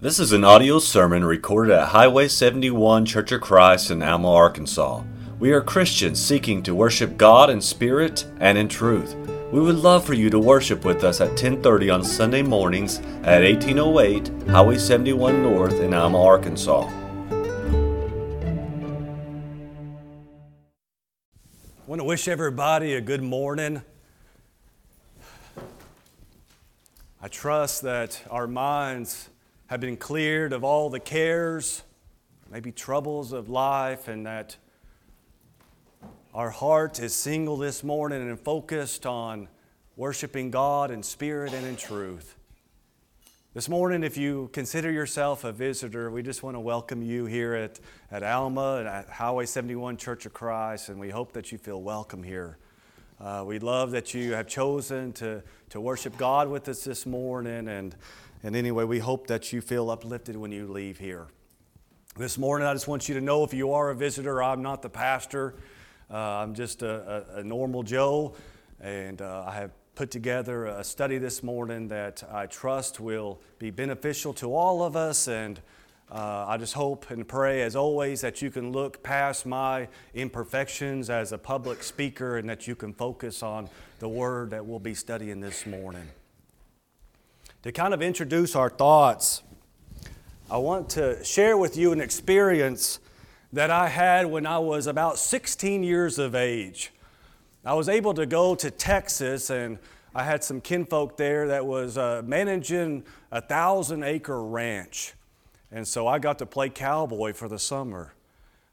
This is an audio sermon recorded at Highway 71 Church of Christ in Alma, Arkansas. We are Christians seeking to worship God in spirit and in truth. We would love for you to worship with us at 10:30 on Sunday mornings at 1808 Highway 71 North in Alma, Arkansas. I want to wish everybody a good morning. I trust that our minds have been cleared of all the cares, maybe troubles of life, and that our heart is single this morning and focused on worshiping God in spirit and in truth. This morning, if you consider yourself a visitor, we just want to welcome you here at, at Alma and at Highway 71 Church of Christ, and we hope that you feel welcome here. Uh, we love that you have chosen to, to worship God with us this morning, and and anyway, we hope that you feel uplifted when you leave here. This morning, I just want you to know if you are a visitor, I'm not the pastor. Uh, I'm just a, a, a, normal Joe, and uh, I have put together a study this morning that I trust will be beneficial to all of us. And uh, I just hope and pray, as always, that you can look past my imperfections as a public speaker and that you can focus on the word that we'll be studying this morning to kind of introduce our thoughts, I want to share with you an experience that I had when I was about 16 years of age. I was able to go to Texas and I had some kinfolk there that was uh, managing a thousand acre ranch. And so I got to play cowboy for the summer.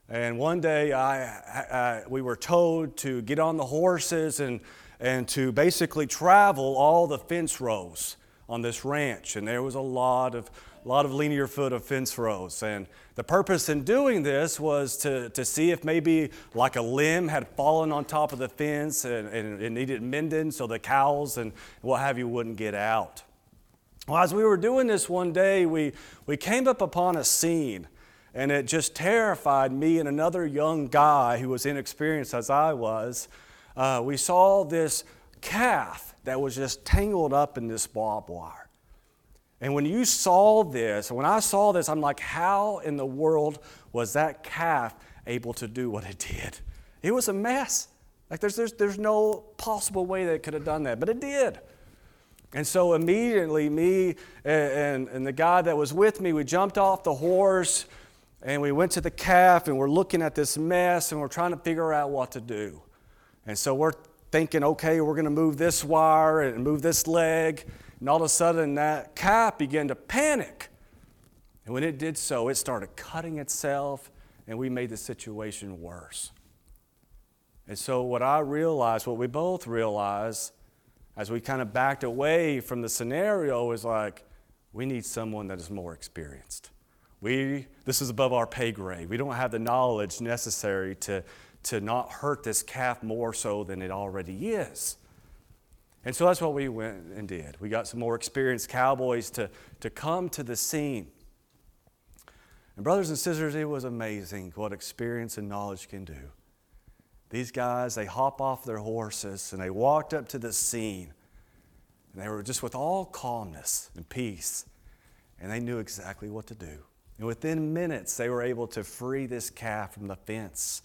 And one day I, I, we were told to get on the horses and, and to basically travel all the fence rows on this ranch, and there was a lot of, lot of linear foot of fence rows. And the purpose in doing this was to, to see if maybe like a limb had fallen on top of the fence and, and it needed mending so the cows and what have you wouldn't get out. Well, as we were doing this one day, we, we came up upon a scene, and it just terrified me and another young guy who was inexperienced as I was. Uh, we saw this calf that was just tangled up in this barbed wire. And when you saw this, when I saw this, I'm like, how in the world was that calf able to do what it did? It was a mess. Like, there's, there's, there's no possible way that it could have done that, but it did. And so immediately, me and, and, and the guy that was with me, we jumped off the horse and we went to the calf and we're looking at this mess and we're trying to figure out what to do. And so we're thinking, okay, we're going to move this wire and move this leg. And all of a sudden, that calf began to panic. And when it did so, it started cutting itself, and we made the situation worse. And so, what I realized, what we both realized, as we kind of backed away from the scenario, is like, we need someone that is more experienced. We, this is above our pay grade. We don't have the knowledge necessary to, to not hurt this calf more so than it already is. And so that's what we went and did. We got some more experienced cowboys to, to come to the scene. And, brothers and sisters, it was amazing what experience and knowledge can do. These guys, they hop off their horses and they walked up to the scene. And they were just with all calmness and peace. And they knew exactly what to do. And within minutes, they were able to free this calf from the fence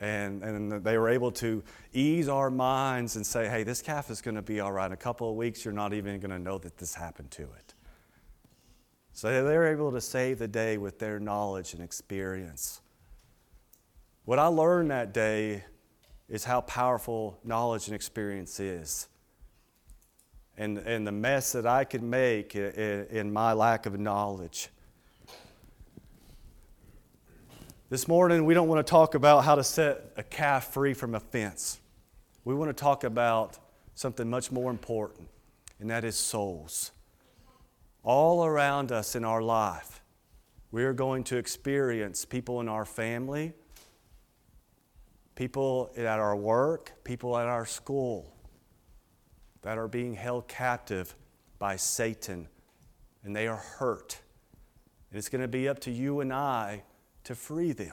and, and they were able to ease our minds and say, hey, this calf is going to be all right. In a couple of weeks, you're not even going to know that this happened to it. So they were able to save the day with their knowledge and experience. What I learned that day is how powerful knowledge and experience is. And, and the mess that I could make in, in my lack of knowledge. This morning, we don't want to talk about how to set a calf free from a fence. We want to talk about something much more important, and that is souls. All around us in our life, we are going to experience people in our family, people at our work, people at our school that are being held captive by Satan, and they are hurt. And it's going to be up to you and I to free them.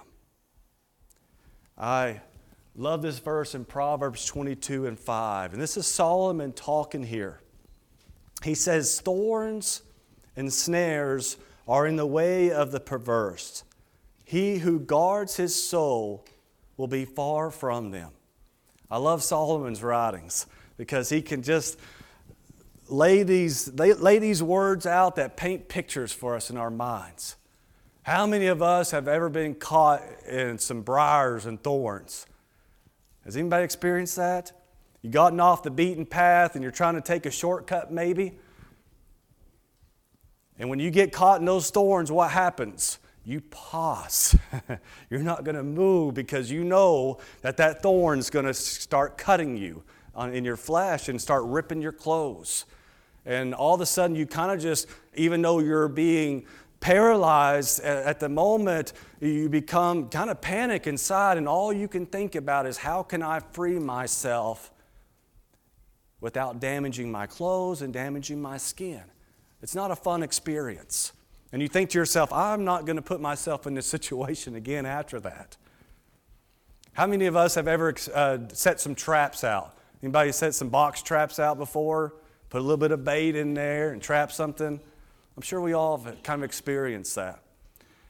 I love this verse in Proverbs 22 and 5. And this is Solomon talking here. He says, Thorns and snares are in the way of the perverse. He who guards his soul will be far from them. I love Solomon's writings because he can just lay these, lay, lay these words out that paint pictures for us in our minds. How many of us have ever been caught in some briars and thorns? Has anybody experienced that? You've gotten off the beaten path and you're trying to take a shortcut, maybe? And when you get caught in those thorns, what happens? You pause. you're not going to move because you know that that thorn's going to start cutting you in your flesh and start ripping your clothes. And all of a sudden, you kind of just, even though you're being paralyzed at the moment, you become kind of panic inside, and all you can think about is how can I free myself without damaging my clothes and damaging my skin? It's not a fun experience. And you think to yourself, I'm not going to put myself in this situation again after that. How many of us have ever uh, set some traps out? Anybody set some box traps out before? Put a little bit of bait in there and trap something? I'm sure we all have kind of experienced that.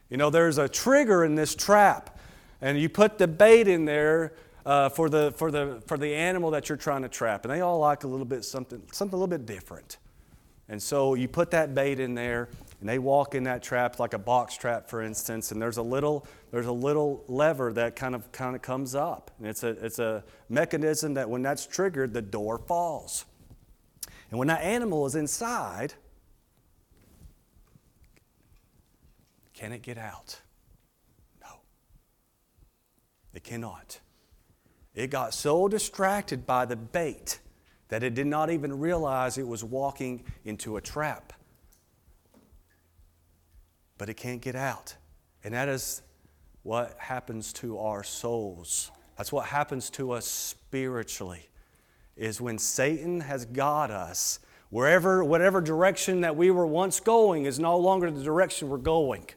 You know, there's a trigger in this trap, and you put the bait in there uh, for, the, for, the, for the animal that you're trying to trap, and they all like a little bit something, something a little bit different. And so you put that bait in there, and they walk in that trap like a box trap, for instance, and there's a little, there's a little lever that kind of, kind of comes up. And it's a, it's a mechanism that when that's triggered, the door falls. And when that animal is inside, Can it get out? No. It cannot. It got so distracted by the bait that it did not even realize it was walking into a trap. But it can't get out. And that is what happens to our souls. That's what happens to us spiritually. Is when Satan has got us, wherever, whatever direction that we were once going is no longer the direction we're going.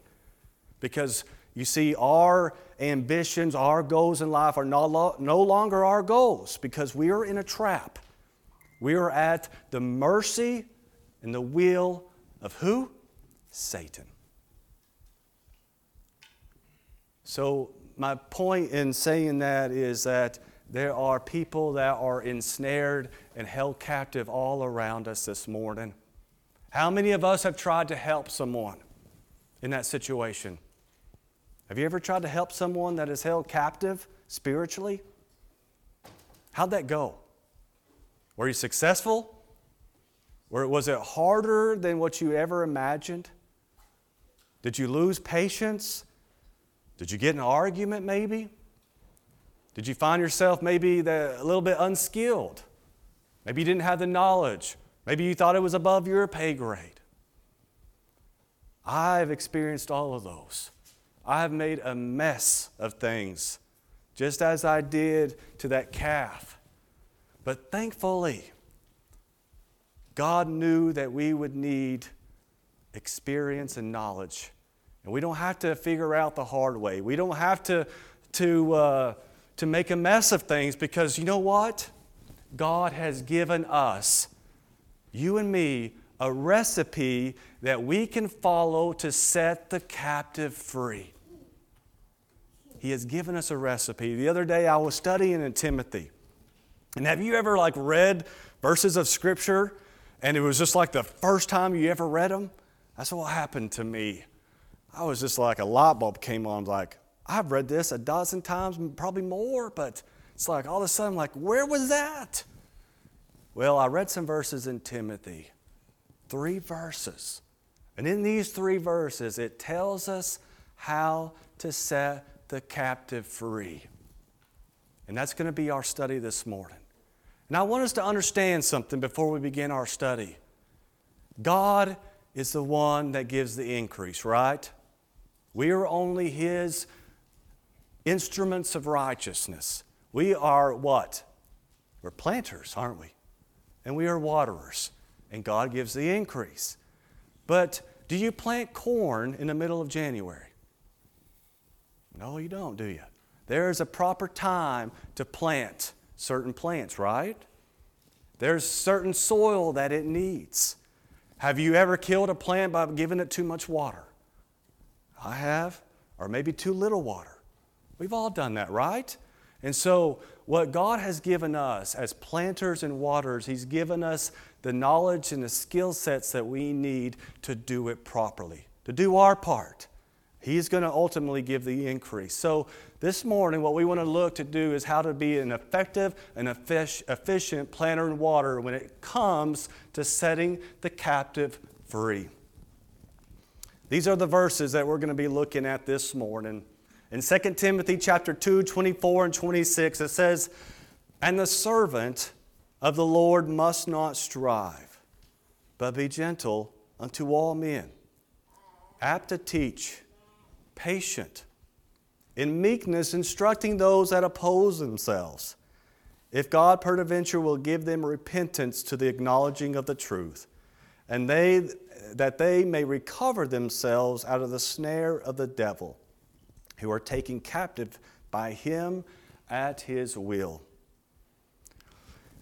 Because you see, our ambitions, our goals in life are no, no longer our goals because we are in a trap. We are at the mercy and the will of who? Satan. So, my point in saying that is that there are people that are ensnared and held captive all around us this morning. How many of us have tried to help someone in that situation? Have you ever tried to help someone that is held captive spiritually? How'd that go? Were you successful? Or was it harder than what you ever imagined? Did you lose patience? Did you get an argument maybe? Did you find yourself maybe the, a little bit unskilled? Maybe you didn't have the knowledge. Maybe you thought it was above your pay grade. I've experienced all of those. I have made a mess of things, just as I did to that calf. But thankfully, God knew that we would need experience and knowledge. And we don't have to figure out the hard way. We don't have to, to, uh, to make a mess of things because you know what? God has given us, you and me, a recipe that we can follow to set the captive free. He has given us a recipe. The other day I was studying in Timothy. And have you ever like read verses of scripture and it was just like the first time you ever read them? That's what happened to me. I was just like a light bulb came on like I've read this a dozen times, probably more, but it's like all of a sudden like where was that? Well, I read some verses in Timothy. 3 verses. And in these 3 verses it tells us how to set the captive free. And that's going to be our study this morning. And I want us to understand something before we begin our study. God is the one that gives the increase, right? We are only His instruments of righteousness. We are what? We're planters, aren't we? And we are waterers. And God gives the increase. But do you plant corn in the middle of January? No, you don't, do you? There is a proper time to plant certain plants, right? There's certain soil that it needs. Have you ever killed a plant by giving it too much water? I have, or maybe too little water. We've all done that, right? And so, what God has given us as planters and waters, He's given us the knowledge and the skill sets that we need to do it properly, to do our part. He's going to ultimately give the increase. So, this morning, what we want to look to do is how to be an effective and efficient planter and water when it comes to setting the captive free. These are the verses that we're going to be looking at this morning. In 2 Timothy chapter 2, 24 and 26, it says, And the servant of the Lord must not strive, but be gentle unto all men, apt to teach, patient, in meekness instructing those that oppose themselves. If God peradventure will give them repentance to the acknowledging of the truth, and they that they may recover themselves out of the snare of the devil who are taken captive by him at his will.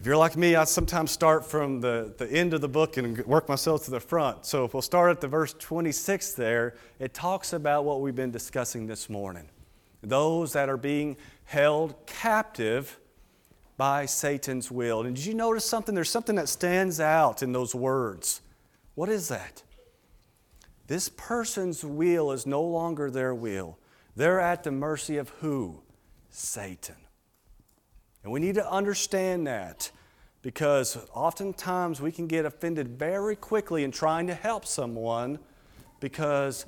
If you're like me, I sometimes start from the, the end of the book and work myself to the front. So if we'll start at the verse 26 there, it talks about what we've been discussing this morning. Those that are being held captive by Satan's will. And did you notice something? There's something that stands out in those words. What is that? This person's will is no longer their will. They're at the mercy of who? Satan. And we need to understand that because oftentimes we can get offended very quickly in trying to help someone because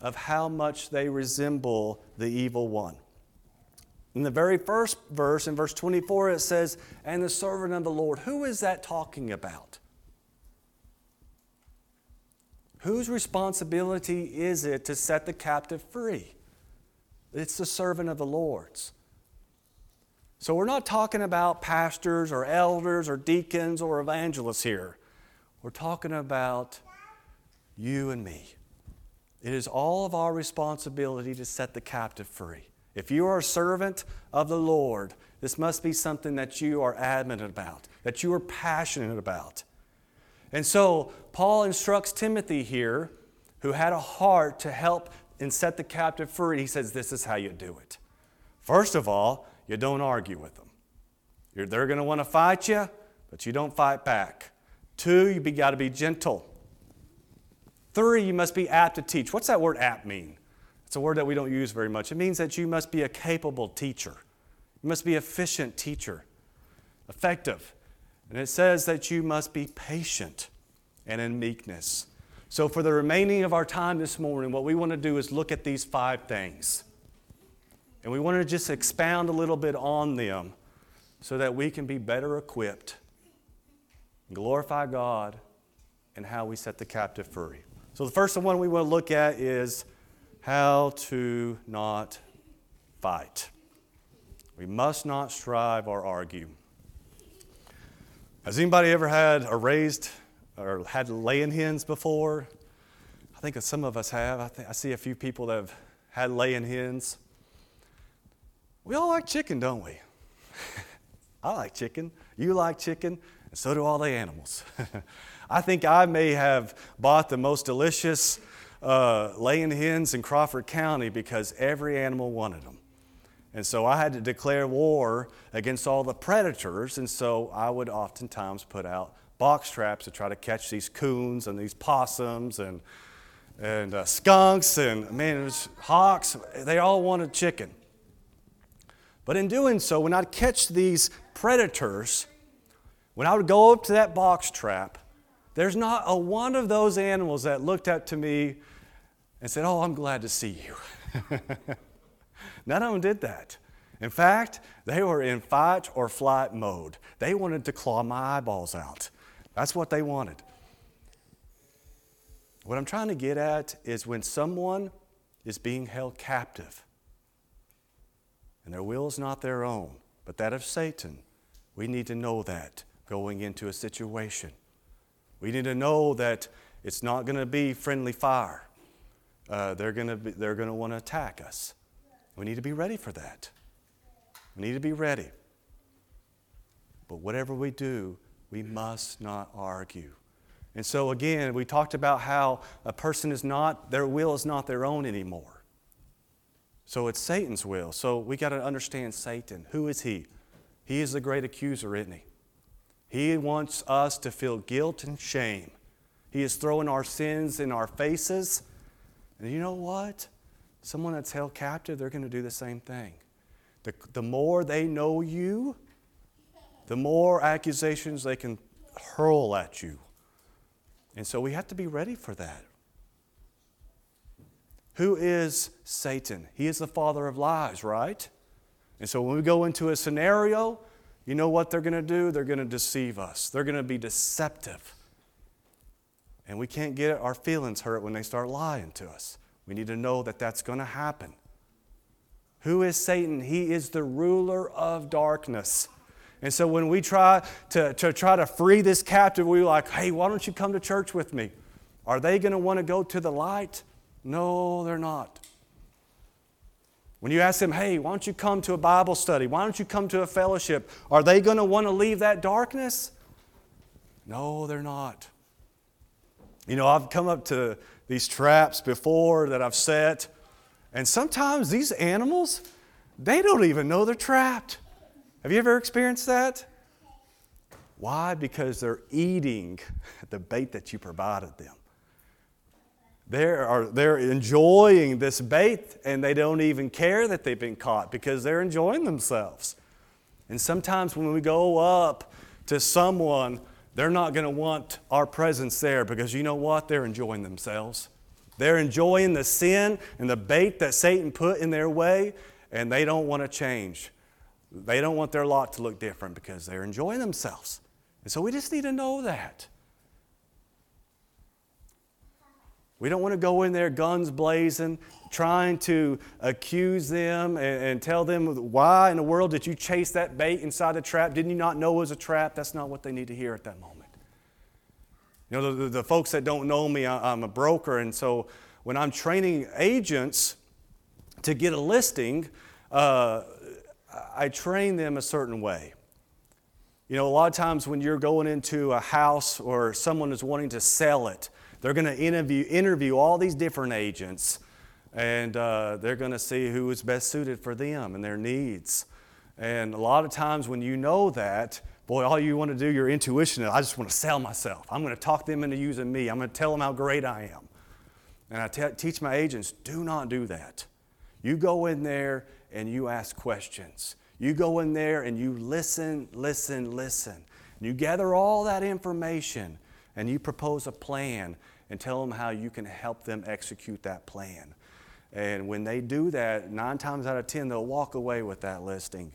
of how much they resemble the evil one. In the very first verse, in verse 24, it says, And the servant of the Lord. Who is that talking about? Whose responsibility is it to set the captive free? It's the servant of the Lord's. So we're not talking about pastors or elders or deacons or evangelists here. We're talking about you and me. It is all of our responsibility to set the captive free. If you are a servant of the Lord, this must be something that you are adamant about, that you are passionate about. And so, Paul instructs Timothy here, who had a heart to help and set the captive free, he says, This is how you do it. First of all, you don't argue with them. You're, they're going to want to fight you, but you don't fight back. Two, you got to be gentle. Three, you must be apt to teach. What's that word apt mean? It's a word that we don't use very much. It means that you must be a capable teacher. You must be efficient teacher, effective. And it says that you must be patient and in meekness. So, for the remaining of our time this morning, what we want to do is look at these five things. And we want to just expound a little bit on them so that we can be better equipped, glorify God, and how we set the captive free. So, the first one we want to look at is how to not fight. We must not strive or argue. Has anybody ever had a raised or had laying hens before? I think some of us have. I, I see a few people that have had laying hens. We all like chicken, don't we? I like chicken. You like chicken, and so do all the animals. I think I may have bought the most delicious uh, laying hens in Crawford County because every animal wanted them. And so I had to declare war against all the predators, and so I would oftentimes put out box traps to try to catch these coons and these possums and, and uh, skunks and, man, it was hawks. They all wanted chicken. But in doing so, when I'd catch these predators, when I would go up to that box trap, there's not a one of those animals that looked up to me and said, Oh, I'm glad to see you. None of them did that. In fact, they were in fight or flight mode. They wanted to claw my eyeballs out. That's what they wanted. What I'm trying to get at is when someone is being held captive and their will is not their own, but that of Satan, we need to know that going into a situation. We need to know that it's not going to be friendly fire. Uh, they're going to they're going to want to attack us. We need to be ready for that. We need to be ready. But whatever we do, we must not argue. And so, again, we talked about how a person is not, their will is not their own anymore. So it's Satan's will. So we got to understand Satan. Who is he? He is the great accuser, isn't he? He wants us to feel guilt and shame. He is throwing our sins in our faces. And you know what? Someone that's held captive, they're going to do the same thing. The, the more they know you, the more accusations they can hurl at you. And so we have to be ready for that. Who is Satan? He is the father of lies, right? And so when we go into a scenario, you know what they're going to do? They're going to deceive us, they're going to be deceptive. And we can't get our feelings hurt when they start lying to us. We need to know that that's going to happen. Who is Satan? He is the ruler of darkness. And so when we try to, to try to free this captive, we're like, hey, why don't you come to church with me? Are they going to want to go to the light? No, they're not. When you ask them, hey, why don't you come to a Bible study? Why don't you come to a fellowship? Are they going to want to leave that darkness? No, they're not. You know, I've come up to these traps before that I've set, and sometimes these animals, they don't even know they're trapped. Have you ever experienced that? Why? Because they're eating the bait that you provided them. They're, they're enjoying this bait and they don't even care that they've been caught because they're enjoying themselves. And sometimes when we go up to someone, they're not going to want our presence there because you know what? They're enjoying themselves. They're enjoying the sin and the bait that Satan put in their way, and they don't want to change. They don't want their lot to look different because they're enjoying themselves. And so we just need to know that. We don't want to go in there guns blazing, trying to accuse them and, and, tell them why in the world did you chase that bait inside the trap? Didn't you not know it was a trap? That's not what they need to hear at that moment. You know, the, the, the folks that don't know me, I, I'm a broker, and so when I'm training agents to get a listing, uh, I train them a certain way. You know, a lot of times when you're going into a house or someone is wanting to sell it, they're going to interview, interview all these different agents and uh, they're going to see who is best suited for them and their needs. And a lot of times when you know that, boy, all you want to do, your intuition, is, I just want to sell myself. I'm going to talk them into using me. I'm going to tell them how great I am. And I teach my agents do not do that. You go in there and you ask questions. You go in there and you listen, listen, listen. You gather all that information and you propose a plan and tell them how you can help them execute that plan. And when they do that, nine times out of ten, they'll walk away with that listing.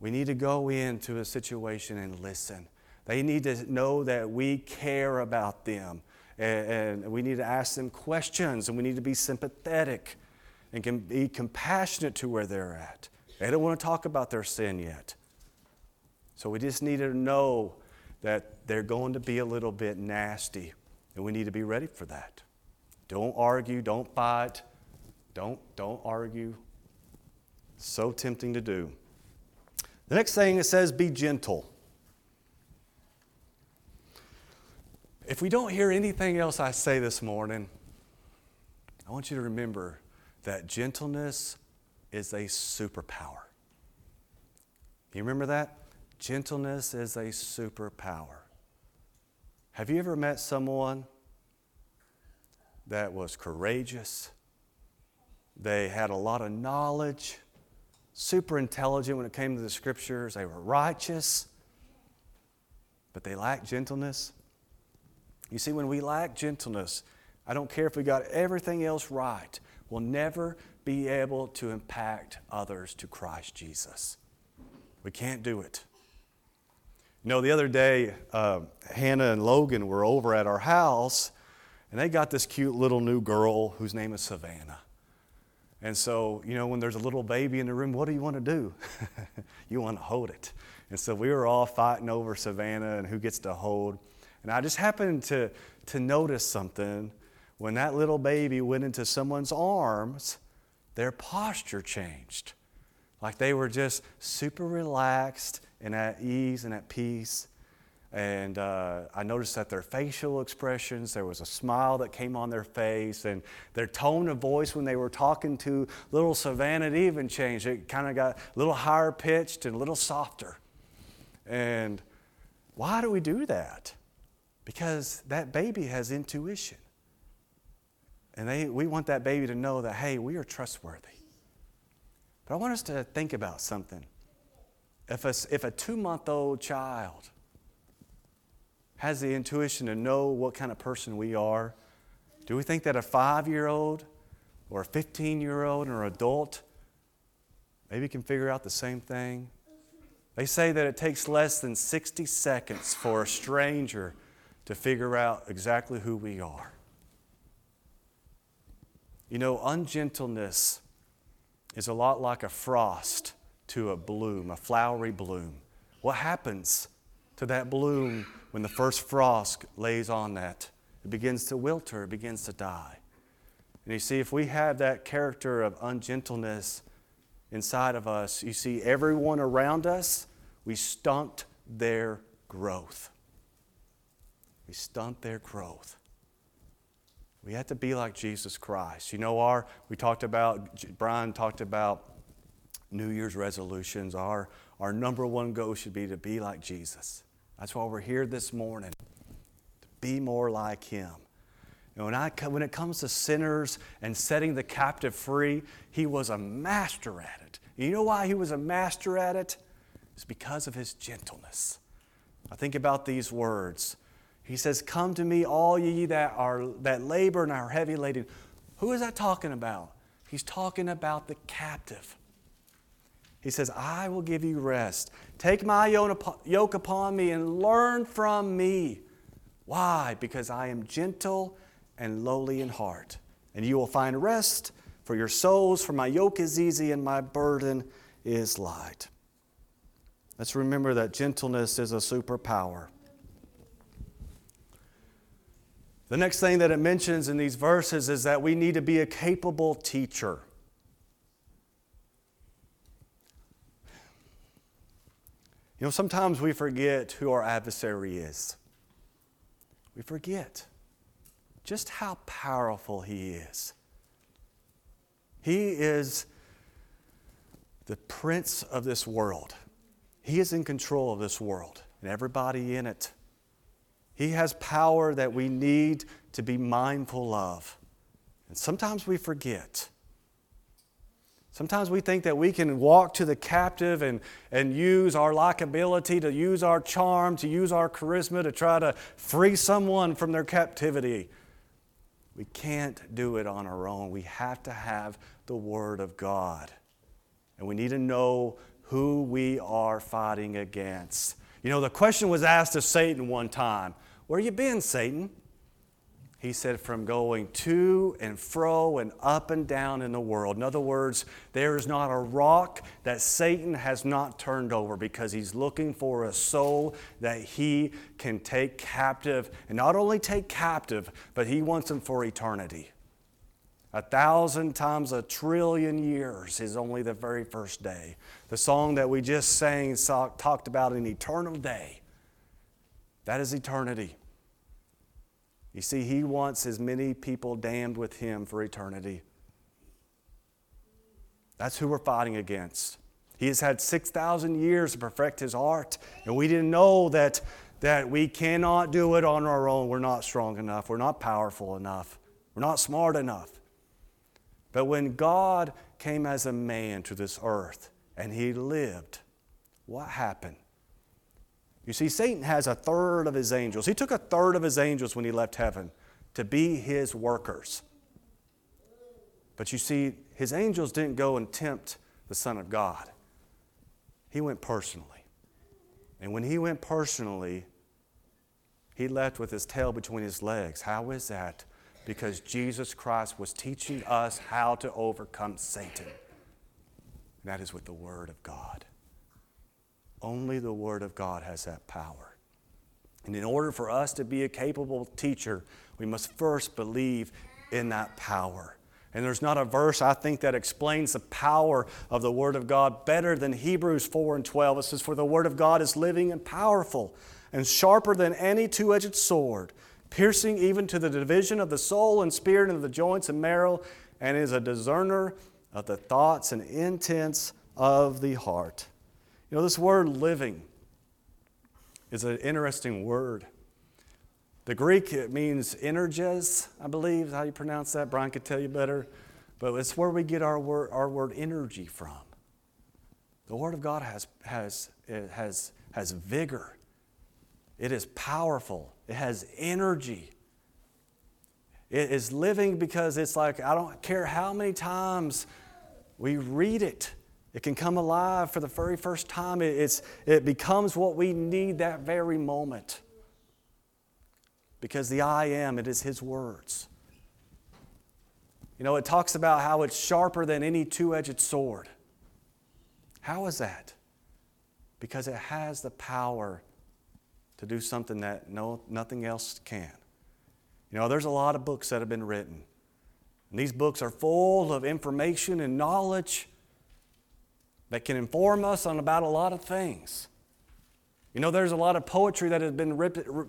We need to go into a situation and listen. They need to know that we care about them. And, we need to ask them questions and we need to be sympathetic and can be compassionate to where they're at. They don't want to talk about their sin yet. So we just need to know that they're going to be a little bit nasty, and we need to be ready for that. Don't argue, don't fight, don't, don't argue. So tempting to do. The next thing it says, be gentle. If we don't hear anything else I say this morning, I want you to remember that gentleness is a superpower. You remember that? Gentleness is a superpower. Have you ever met someone that was courageous? They had a lot of knowledge, super intelligent when it came to the scriptures, they were righteous, but they lacked gentleness. You see, when we lack gentleness, I don't care if we got everything else right, we'll never be able to impact others to Christ Jesus. We can't do it. You know, the other day, uh, Hannah and Logan were over at our house, and they got this cute little new girl whose name is Savannah. And so, you know, when there's a little baby in the room, what do you want to do? you want to hold it. And so we were all fighting over Savannah and who gets to hold. And I just happened to, to notice something when that little baby went into someone's arms, their posture changed. Like they were just super relaxed and at ease and at peace. And uh, I noticed that their facial expressions, there was a smile that came on their face, and their tone of voice when they were talking to little Savannah it even changed. It kind of got a little higher pitched and a little softer. And why do we do that? Because that baby has intuition. And they, we want that baby to know that, hey, we are trustworthy. But I want us to think about something. If a, if a two month old child has the intuition to know what kind of person we are, do we think that a five year old or a 15 year old or an adult maybe can figure out the same thing? They say that it takes less than 60 seconds for a stranger to figure out exactly who we are. You know, ungentleness is a lot like a frost to a bloom, a flowery bloom. What happens to that bloom when the first frost lays on that? It begins to wilter, it begins to die. And you see, if we have that character of ungentleness inside of us, you see, everyone around us, we stunt their growth. We stunt their growth. We have to be like Jesus Christ. You know, our, we talked about, Brian talked about New Year's resolutions. Our, our number one goal should be to be like Jesus. That's why we're here this morning, to be more like Him. And when, I, when it comes to sinners and setting the captive free, He was a master at it. You know why He was a master at it? It's because of His gentleness. I think about these words he says, Come to me, all ye that are that labor and are heavy laden. Who is that talking about? He's talking about the captive. He says, I will give you rest. Take my yoke upon me and learn from me. Why? Because I am gentle and lowly in heart. And you will find rest for your souls, for my yoke is easy and my burden is light. Let's remember that gentleness is a superpower. The next thing that it mentions in these verses is that we need to be a capable teacher. You know, sometimes we forget who our adversary is. We forget just how powerful he is. He is the prince of this world. He is in control of this world and everybody in it. He has power that we need to be mindful of. And sometimes we forget. Sometimes we think that we can walk to the captive and, and use our likability, to use our charm, to use our charisma to try to free someone from their captivity. We can't do it on our own. We have to have the Word of God. And we need to know who we are fighting against. You know, the question was asked of Satan one time where you been, Satan? He said, From going to and fro and up and down in the world. In other words, there is not a rock that Satan has not turned over because he's looking for a soul that he can take captive. And not only take captive, but he wants them for eternity. A thousand times a trillion years is only the very first day. The song that we just sang talked about an eternal day. That is eternity. You see, he wants as many people damned with him for eternity. That's who we're fighting against. He has had 6,000 years to perfect his art, and we didn't know that, that we cannot do it on our own. We're not strong enough. We're not powerful enough. We're not smart enough. But when God came as a man to this earth and he lived, what happened? You see, Satan has a third of his angels. He took a third of his angels when he left heaven to be his workers. But you see, his angels didn't go and tempt the Son of God, he went personally. And when he went personally, he left with his tail between his legs. How is that? Because Jesus Christ was teaching us how to overcome Satan. And that is with the Word of God. Only the Word of God has that power. And in order for us to be a capable teacher, we must first believe in that power. And there's not a verse, I think, that explains the power of the Word of God better than Hebrews 4 and 12. It says, For the Word of God is living and powerful and sharper than any two edged sword, piercing even to the division of the soul and spirit and of the joints and marrow, and is a discerner of the thoughts and intents of the heart. You know, this word living is an interesting word. The Greek, it means energes, I believe, is how you pronounce that. Brian could tell you better. But it's where we get our word, our word energy from. The Word of God has, has, has, has vigor, it is powerful, it has energy. It is living because it's like, I don't care how many times we read it, it can come alive for the very first time. It's, it becomes what we need that very moment. Because the I am, it is His words. You know, it talks about how it's sharper than any two edged sword. How is that? Because it has the power to do something that no, nothing else can. You know, there's a lot of books that have been written. And these books are full of information and knowledge that can inform us on about a lot of things. You know, there's a lot of poetry that has been,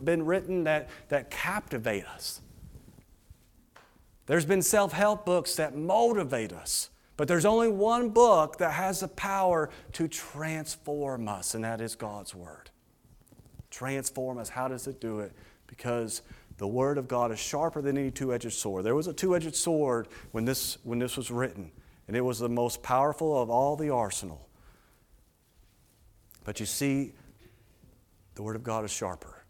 been written that, that captivate us. There's been self help books that motivate us. But there's only one book that has the power to transform us, and that is God's Word. Transform us. How does it do it? Because the Word of God is sharper than any two edged sword. There was a two edged sword when this, when this was written, and it was the most powerful of all the arsenal. But you see, the Word of God is sharper.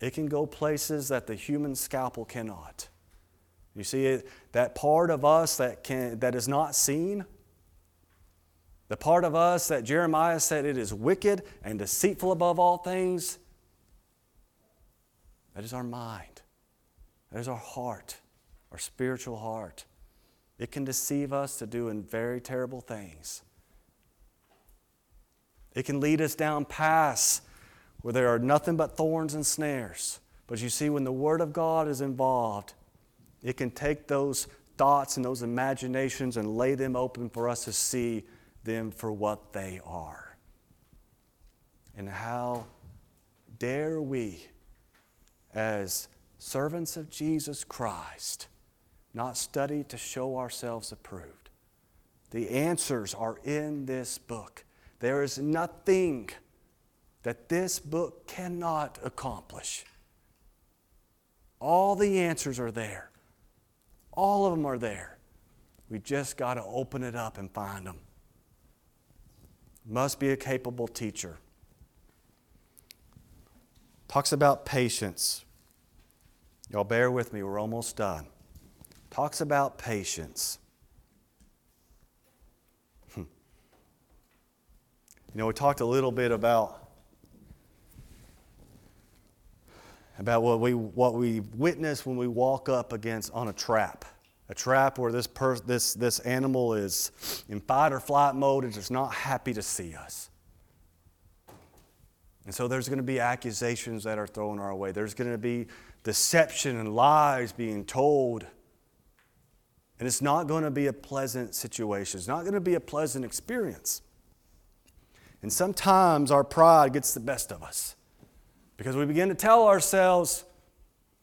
It can go places that the human scalpel cannot. You see, that part of us that, can, that is not seen, the part of us that Jeremiah said it is wicked and deceitful above all things, that is our mind. That is our heart, our spiritual heart. It can deceive us to doing very terrible things. It can lead us down paths where there are nothing but thorns and snares. But you see, when the Word of God is involved, it can take those thoughts and those imaginations and lay them open for us to see them for what they are. And how dare we, as servants of Jesus Christ, not study to show ourselves approved? The answers are in this book. There is nothing that this book cannot accomplish. All the answers are there. All of them are there. We just got to open it up and find them. Must be a capable teacher. Talks about patience. Y'all bear with me, we're almost done. Talks about patience. Hmm. You know, we talked a little bit about about what we, what we witness when we walk up against on a trap. A trap where this, per, this, this animal is in fight or flight mode and is not happy to see us. And so there's going to be accusations that are thrown our way. There's going to be deception and lies being told. And it's not going to be a pleasant situation. It's not going to be a pleasant experience. And sometimes our pride gets the best of us. Because we begin to tell ourselves,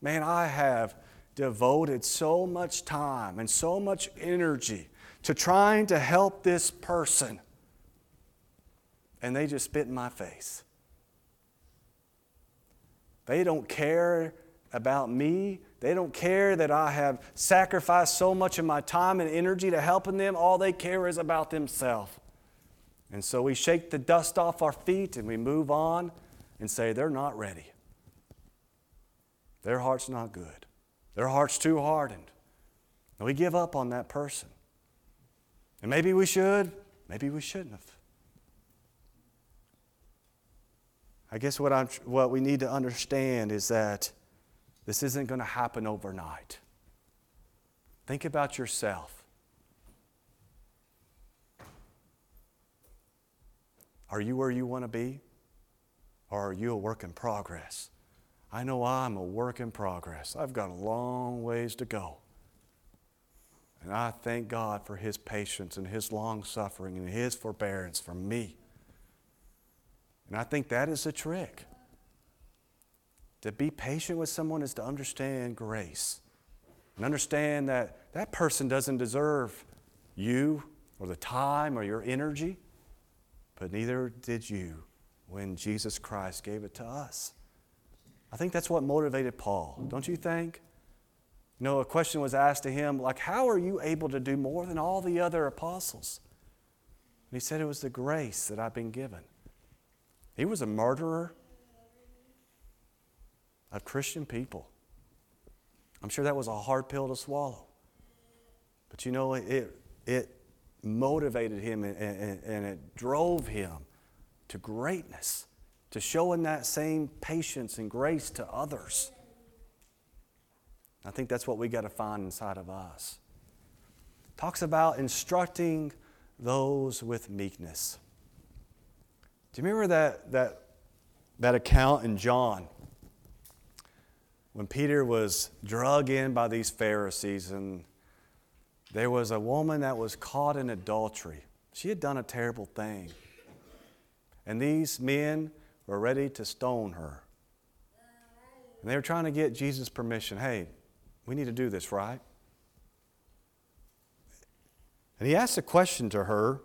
man, I have devoted so much time and so much energy to trying to help this person, and they just spit in my face. They don't care about me. They don't care that I have sacrificed so much of my time and energy to helping them. All they care is about themselves. And so we shake the dust off our feet and we move on and say, they're not ready. Their heart's not good. Their heart's too hardened. And we give up on that person. And maybe we should, maybe we shouldn't have. I guess what, I'm, what we need to understand is that this isn't going to happen overnight. Think about yourself. Are you where you want to be? Or are you a work in progress? I know I'm a work in progress. I've got a long ways to go. And I thank God for His patience and His long suffering and His forbearance for me. And I think that is the trick. To be patient with someone is to understand grace and understand that that person doesn't deserve you or the time or your energy, but neither did you when Jesus Christ gave it to us. I think that's what motivated Paul, don't you think? You know, a question was asked to him, like, how are you able to do more than all the other apostles? And he said, it was the grace that I've been given. He was a murderer of Christian people. I'm sure that was a hard pill to swallow. But you know, it, it motivated him and, and, and it drove him to greatness, to showing that same patience and grace to others. I think that's what we got to find inside of us. Talks about instructing those with meekness. Do you remember that, that, that account in John when Peter was drug in by these Pharisees and there was a woman that was caught in adultery? She had done a terrible thing. And these men were ready to stone her. And they were trying to get Jesus' permission. Hey, we need to do this, right? And he asked a question to her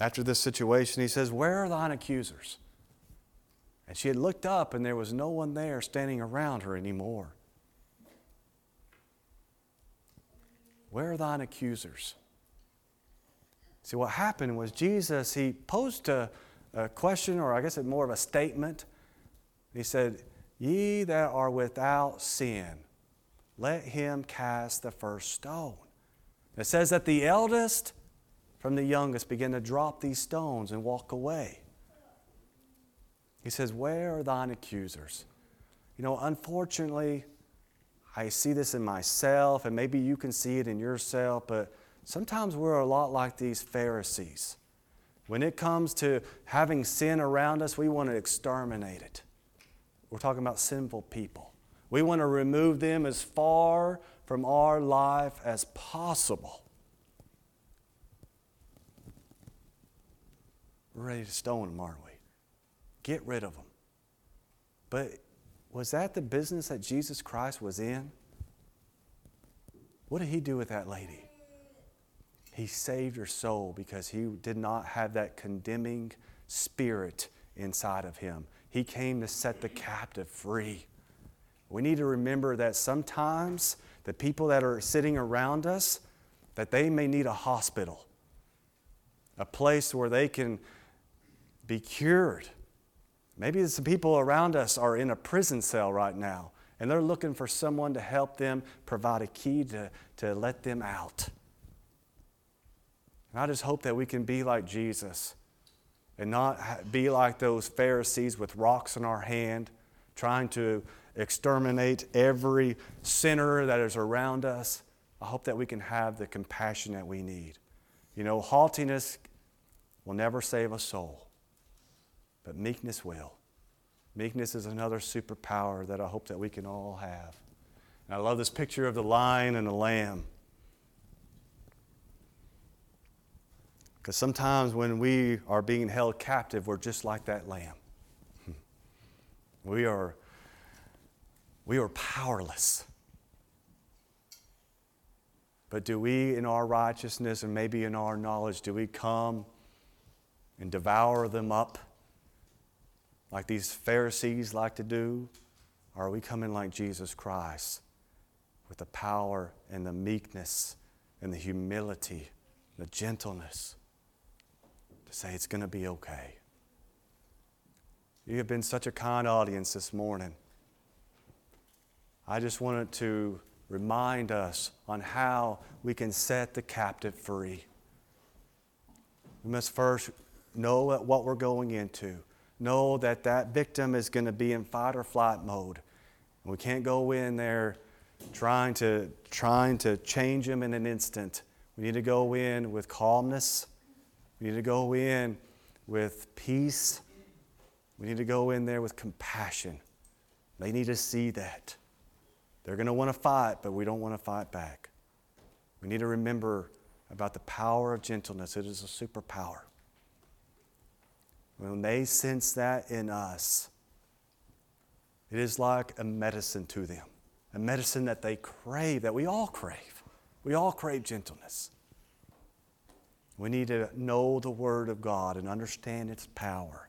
after this situation. He says, Where are thine accusers? And she had looked up, and there was no one there standing around her anymore. Where are thine accusers? See, what happened was Jesus, he posed a, a question, or I guess it's more of a statement. He said, Ye that are without sin, let him cast the first stone. It says that the eldest from the youngest began to drop these stones and walk away. He says, Where are thine accusers? You know, unfortunately, I see this in myself, and maybe you can see it in yourself, but Sometimes we're a lot like these Pharisees. When it comes to having sin around us, we want to exterminate it. We're talking about sinful people. We want to remove them as far from our life as possible. We're ready to stone them, aren't we? Get rid of them. But was that the business that Jesus Christ was in? What did he do with that lady? He saved her soul because he did not have that condemning spirit inside of him. He came to set the captive free. We need to remember that sometimes the people that are sitting around us that they may need a hospital, a place where they can be cured. Maybe some people around us are in a prison cell right now and they're looking for someone to help them provide a key to, to let them out. And I just hope that we can be like Jesus and not be like those Pharisees with rocks in our hand, trying to exterminate every sinner that is around us. I hope that we can have the compassion that we need. You know, haughtiness will never save a soul, but meekness will. Meekness is another superpower that I hope that we can all have. And I love this picture of the lion and the lamb. Because sometimes when we are being held captive, we're just like that lamb. Hmm. We are, we are powerless. But do we, in our righteousness and maybe in our knowledge, do we come and devour them up like these Pharisees like to do? Or are we coming like Jesus Christ with the power and the meekness and the humility, and the gentleness? to say it's going to be okay. You have been such a kind audience this morning. I just wanted to remind us on how we can set the captive free. We must first know what we're going into. Know that that victim is going to be in fight or flight mode. We can't go in there trying to, trying to change him in an instant. We need to go in with calmness we need to go in with peace. We need to go in there with compassion. They need to see that. They're going to want to fight, but we don't want to fight back. We need to remember about the power of gentleness. It is a superpower. When they sense that in us, It is like a medicine to them, a medicine that they crave, that we all crave. We all crave gentleness. We need to know the Word of God and understand its power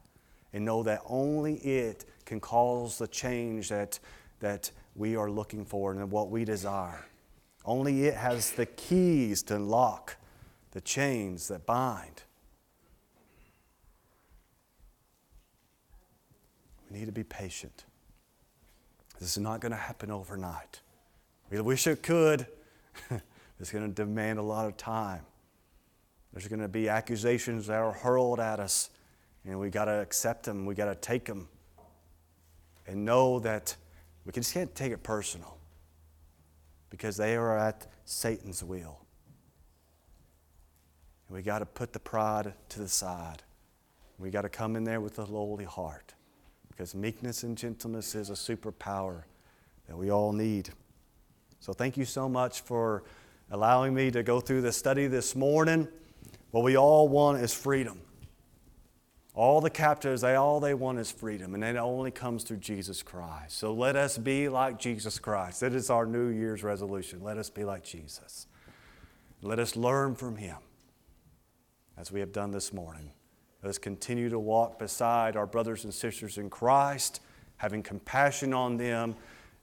and know that only it can cause the change that, that we are looking for and what we desire. Only it has the keys to unlock the chains that bind. We need to be patient. This is not going to happen overnight. We wish it could. it's going to demand a lot of time. There's going to be accusations that are hurled at us, and we got to accept them. We got to take them and know that we just can't take it personal because they are at Satan's will. And we got to put the pride to the side. We got to come in there with a lowly heart because meekness and gentleness is a superpower that we all need. So, thank you so much for allowing me to go through the study this morning. What we all want is freedom. All the captives, they all they want is freedom, and it only comes through Jesus Christ. So let us be like Jesus Christ. That is our New Year's resolution. Let us be like Jesus. Let us learn from him as we have done this morning. Let us continue to walk beside our brothers and sisters in Christ, having compassion on them.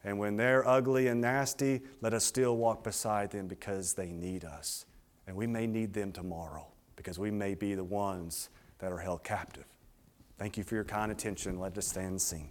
And when they're ugly and nasty, let us still walk beside them because they need us. And we may need them tomorrow because we may be the ones that are held captive. Thank you for your kind attention. Let us stand and sing.